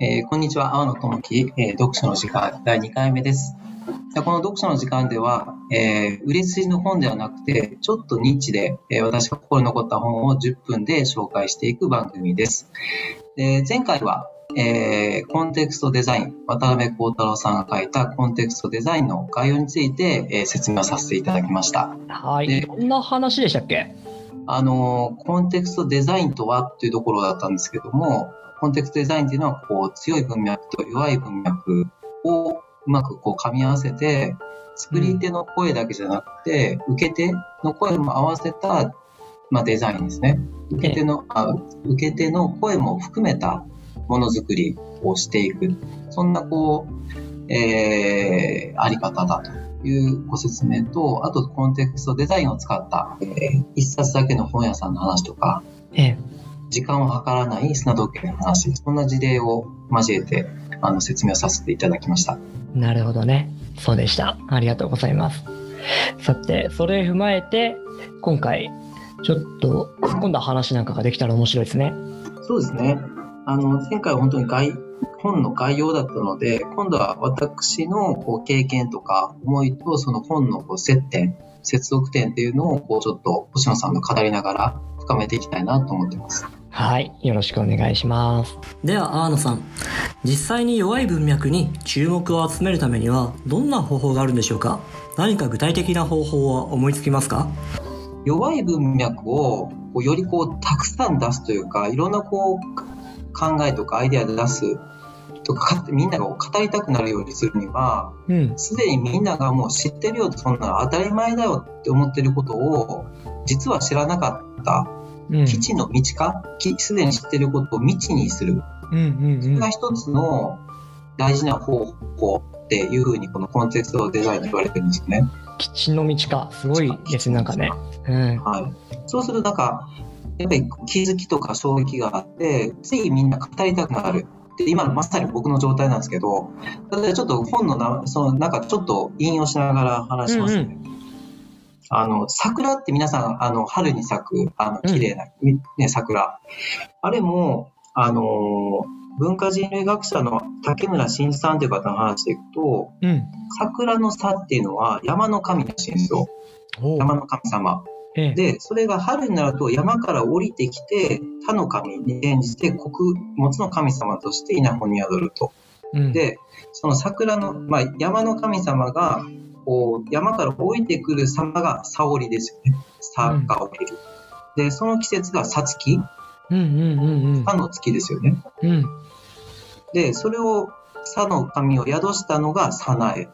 えーこんにちは、青野智樹、えー読書の時間第2回目です。でこの読書の時間では、えー売れ筋の本ではなくて、ちょっとニッチで、えー私が心に残った本を10分で紹介していく番組です。で前回は、えーコンテクストデザイン、渡辺幸太郎さんが書いたコンテクストデザインの概要について、えー説明をさせていただきました。はい。でどんな話でしたっけ？あの、コンテクストデザインとはっていうところだったんですけども、コンテクストデザインっていうのは、こう、強い文脈と弱い文脈をうまくこう噛み合わせて、作り手の声だけじゃなくて、受け手の声も合わせた、まあ、デザインですね。受け手の、あ受け手の声も含めたものづくりをしていく。そんな、こう、えー、あり方だというご説明と、あとコンテクストデザインを使った、えー一冊だけの本屋さんの話とか、ええ。時間を計らない砂時計の話、そんな事例を交えてあの説明をさせていただきました。なるほどね。そうでした。ありがとうございます。さて、それを踏まえて、今回、ちょっと突っ込んだ話なんかができたら面白いですね。そうですね。あの、前回は本当に概本の概要だったので、今度は私のこう経験とか思いとその本のこう接点、接続点っていうのをこうちょっと星野さんと語りながら深めていきたいなと思ってます。はい。よろしくお願いします。では、アーノさん。実際に弱い文脈に注目を集めるためには、どんな方法があるんでしょうか？何か具体的な方法は思いつきますか？弱い文脈をこうよりこうたくさん出すというかいろんなこう考えとかアイデアで出すとかみんなが語りたくなるようにするにはうん。すでにみんながもう知ってるよそんなの当たり前だよって思ってることを実は知らなかったうん。基地の道化きすでに知ってることを未知にするうんうんそれが一つの大事な方法っていうふうにこのコンテクストデザインで言われてるんですよね。基地の道か。すごいですね、なんかね。うん。はい、そうするとなんかやっぱり気づきとか衝撃があってついみんな語りたくなるで今のまさに僕の状態なんですけど例えばちょっと本のなそのなんかちょっと引用しながら話しますね。あの桜って皆さんあの春に咲くあの綺麗な、みね、桜あれもあの文化人類学者の竹村真一さんという方の話でいくとうん。桜の差っていうのは山の神らしいんですよお山の神様。ええ。で、それが春になると山から降りてきて、他の神に転じて穀物の神様として稲穂に宿ると。うん、で、その桜の、まあ、山の神様が、こう、山から降りてくる様が沙織ですよね。沙が降りる。で、その季節がさつき、うんうんうん沙の月ですよね。うん。うん。で、それを、沙の神を宿したのが早苗。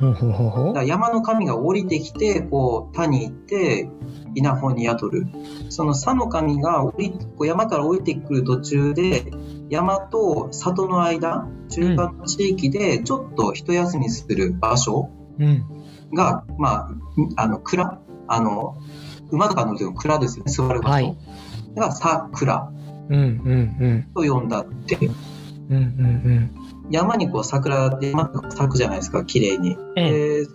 ほうほうほうほうだから山の神が降りてきて、こう、田に行って、稲穂に宿る。その佐の神が降りこう山から降りてくる途中で、山と里の間、中間の地域でちょっと一休みする場所うん。が、まあ、あの、蔵、あの、馬とか乗る蔵ですよね、座る場所。はいが、桜うんうんうん。と呼んだって。うんうん山にこう桜って山とか咲くじゃないですか、綺麗に。うん。ええ。で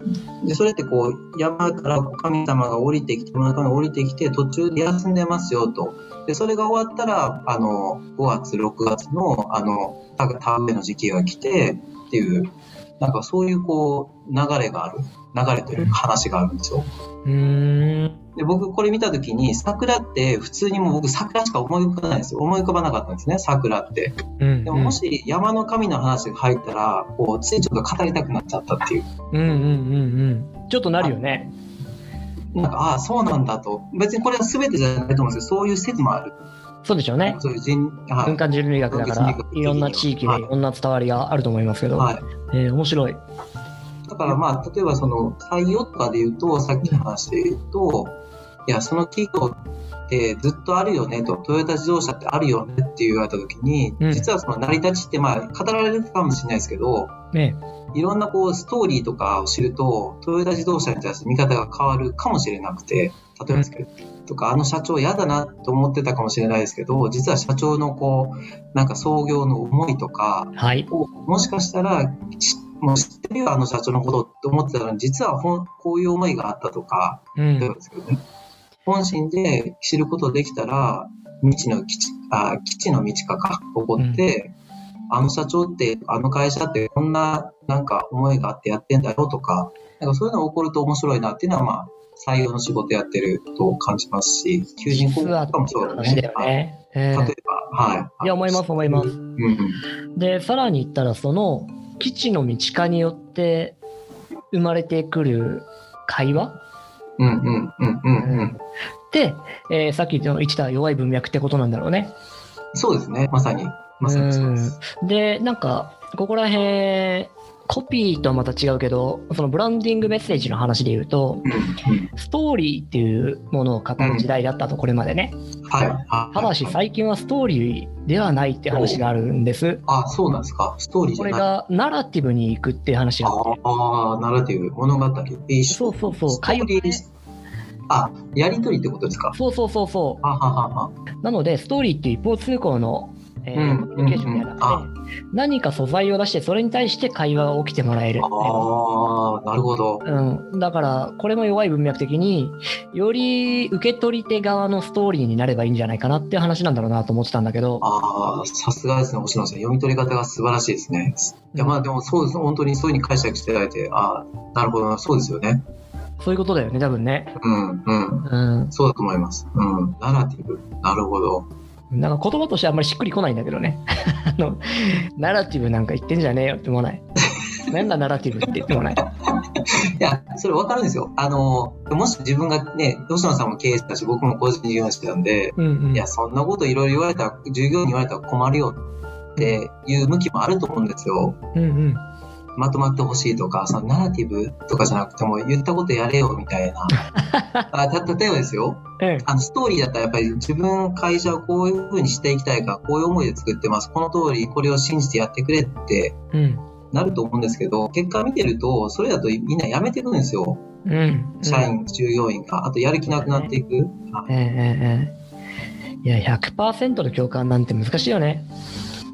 でそれってこう山から神様が降りてきて山の神が降りてきて途中で休んでますよとでそれが終わったらあの5月6月のあの田田植えの時期が来てっていうなんかそういうこう流れがある流れというか話があるんですよ。うーん。で僕これ見た時に桜って普通にもう僕桜しか思い浮かばないんですよ思い浮かばなかったんですね桜って。うん。でももし山の神の話が入ったらこうついちょっと語りたくなっちゃったっていう。うんうんうんうん。ちょっとなるよね。なんか、ああ、そうなんだと。別にこれは全てじゃないと思うんですけど、そういう説もある。そうでしょうね。そういう人、はい文化人類学だからいろんな地域ではいいろんな伝わりがあると思いますけど、はい。えー面白い。だからまあ、例えばその採用とかで言うと、さっきの話で言うと、いや、その企業ってずっとあるよねと、トヨタ自動車ってあるよねって言われた時に、うん実はその成り立ちってまあ、語られるかもしれないですけど、ね。いろんなこうストーリーとかを知ると、トヨタ自動車に対する見方が変わるかもしれなくて、例えばですけど、とか、あの社長嫌だなと思ってたかもしれないですけど、実は社長のこう、なんか創業の思いとか、はい。をもしかしたら、しもう知ってるよ、あの社長のことって思ってたのに、実はほんこういう思いがあったとか、うん。例えばですけどね、本心で知ることできたら、未知の基地、あ基地の道化が起こって、あの社長って、あの会社ってこんななんか思いがあってやってんだよとか、なんかそういうのが起こると面白いなっていうのは、まあ、採用の仕事やってると感じますし、求人広告とかもそうだ話だよね。ね。えはいー例えば、はい。いや、思います、思います。うん。で、さらに言ったら、その、基地の道化によって生まれてくる会話？うんうんうんうんうん。で、えーさっき言った弱い文脈ってことなんだろうね。そうですね。まさに。まさにそうです。うんで、なんか、ここら辺、コピーとはまた違うけど、そのブランディングメッセージの話で言うと、ストーリーっていうものを語る時代だったと、これまでね。はい。はいただし、最近はストーリーではないって話があるんです。あ、そうなんですか。ストーリーじこれ。がナラティブに行くっていう話があって。ああ、ナラティブ、物語。えーそうそうそうストーリーあ、やりとりってことですか？そうそうそうそ。う。なので、ストーリーっていう一方通行の、えーうんコミュニケーションではなくて、何か素材を出して、それに対して会話が起きてもらえる。ああ、なるほど。うん、だから、これも弱い文脈的により受け取り手側のストーリーになればいいんじゃないかなっていう話なんだろうなと思ってたんだけど、ああ、さすがですね、星野さん。読み取り方が素晴らしいですね。いや、まあでもそうです。本当にそういうふうに解釈していただいて、ああ、なるほどな、そうですよね。そういうことだよね、多分ね。うん、うん。うん、そうだと思います。うん。ナラティブ。なるほど。なんか言葉としてあんまりしっくりこないんだけどね。あの、ナラティブなんか言ってんじゃねえよって思わない？なんだナラティブって言ってもない？いや、それ分かるんですよ。あの、もし自分がね、吉野さんも経営者だし、僕も個人事業主なんで、うんうん。いや、そんなこといろいろ言われたら、従業員に言われたら困るよっていう向きもあると思うんですよ。うんうん。まとまってほしいとか、そのナラティブとかじゃなくても、言ったことやれよみたいな。あた例えばですよ、うんあのストーリーだったらやっぱり自分、会社をこういう風にしていきたいから、こういう思いで作ってます。この通り、これを信じてやってくれってうん。なると思うんですけど、結果見てると、それだとみんな辞めていくんですよ。うん。社員、従業員が。あと、やる気なくなっていく。ええええいや、100%の共感なんて難しいよね。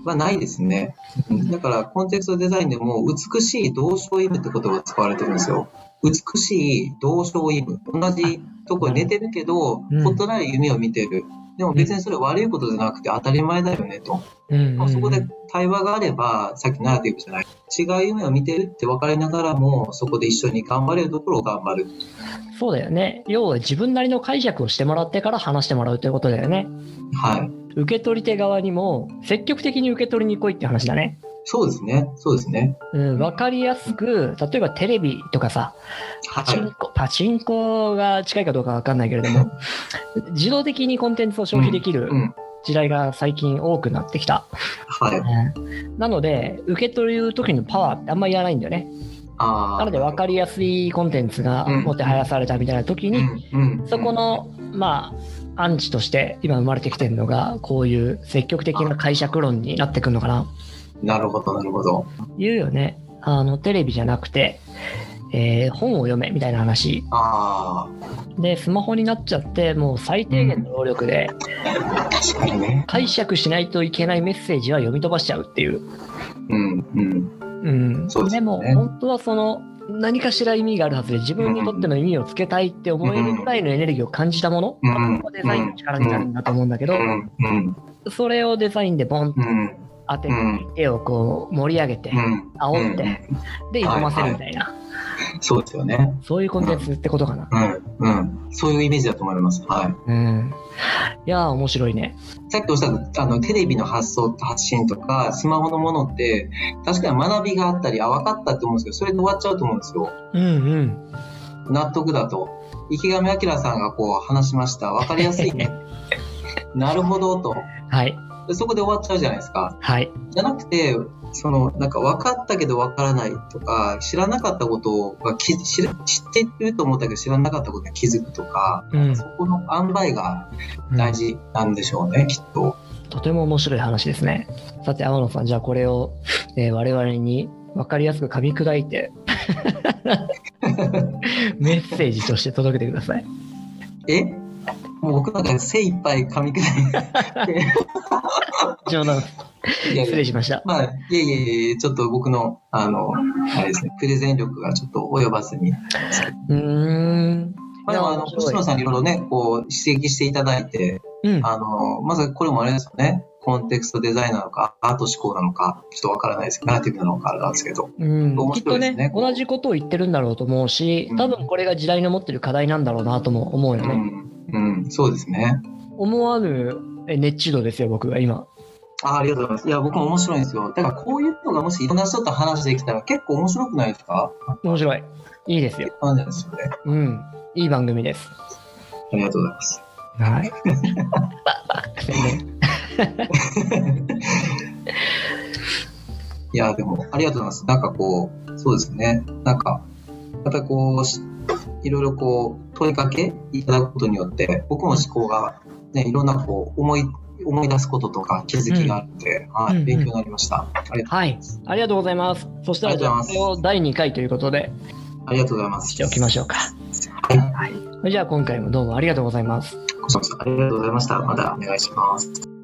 はないですね。うんだから、コンテクストデザインでも、美しい同床異夢って言葉が使われてるんですよ。美しい同床異夢。同じとこに寝てるけど、うん異なる夢を見てる。でも別にそれは悪いことじゃなくて当たり前だよねと。うんうんうんそこで対話があれば、さっきナラティブじゃない。違う夢を見てるって分かりながらも、そこで一緒に頑張れるところを頑張る。そうだよね。要は自分なりの解釈をしてもらってから話してもらうということだよね。はい。受け取り手側にも積極的に受け取りに来いって話だね。そうですね。そうですね。うん、わかりやすく、例えばテレビとかさ、パチはい。ンコ、パチンコが近いかどうかわかんないけれども、自動的にコンテンツを消費できるうん。時代が最近多くなってきた。はい。うんなので、受け取る時のパワーってあんまりやらないんだよね。なので分かりやすいコンテンツがうんもてはやされたみたいな時に。そこの、まあ、アンチとして今生まれてきてるのが、こういう積極的な解釈論になってくるのかな。なるほど、なるほど。言うよね。あの、テレビじゃなくて、えー本を読めみたいな話。あで、スマホになっちゃって、もう最低限の能力であ。確かにね。解釈しないといけないメッセージは読み飛ばしちゃうっていう。うん。うん。うん。でも、ね本当はその、何かしら意味があるはずで、自分にとっての意味をつけたいって思えるぐらいのエネルギーを感じたもの、うんここがデザインの力になるんだと思うんだけど。それをデザインでボンとうん。当ててうん、手をこう盛り上げてう、ん。煽って、うんで、挑ませるみたいな、そうですよね。そういうコンテンツってことかな。うん。うん。そういうイメージだと思います。はい。うん。いやー、面白いね。さっきおっしゃった、あの、テレビの発想、発信とか、スマホのものって、確かに学びがあったり、あ、分かったって思うんですけど、それで終わっちゃうと思うんですよ。うんうん。納得だと。池上彰さんがこう話しました。分かりやすいね。なるほど、と。はい。でそこで終わっちゃうじゃないですか。はい。じゃなくて、その、なんか分かったけど分からないとか、知らなかったことがき知る知ってると思ったけど知らなかったことに気づくとか、うん。そこの塩梅が大事なんでしょうね、きっと。とても面白い話ですね。さて、天野さん、じゃあこれを、えー我々に分かりやすく噛み砕いて、メッセージとして届けてください。え？もう僕なんか精一杯噛み砕いて。冗談、失礼しました。まあ、いえいえいえ、ちょっと僕の、あの、あれですね、プレゼン力がちょっと及ばずに。うーん。まあ、でもあの、星野さんにいろいろね、こう、指摘していただいて、うん。あの、まずこれもあれですよね。コンテクストデザインなのか、アート思考なのか、ちょっとわからないですけど、ナラティブなのかあれなんですけど。うん、面きっとね同じことを言ってるんだろうと思うし、多分これが時代の持ってる課題なんだろうなとも思うよね。うん、うん、そうですね。思わぬえ熱中度ですよ、僕が今。あありがとうございます。いや、僕も面白いんですよ。だからこういうのがもしいろんな人と話できたら結構面白くないですか？面白い。いいですよ。感じですよね。うん。いい番組です。ありがとうございます。はい。いや、でも、ありがとうございます。なんかこう、そうですね。なんか、やっぱりこうし、いろいろこう、問いかけいただくことによって、僕も思考が、ね、いろんなこう、思い、思い出すこととか気づきがあって、はい、うんうん勉強になりました。ありがとうござはいいま。す。ありがとうございます。そしたら、じれを第2回ということで、ありがとうございます。しておきましょうか。はい。はい。じゃあ、今回もどうもありがとうございます。こちらこそありがとうございました。またお願いします。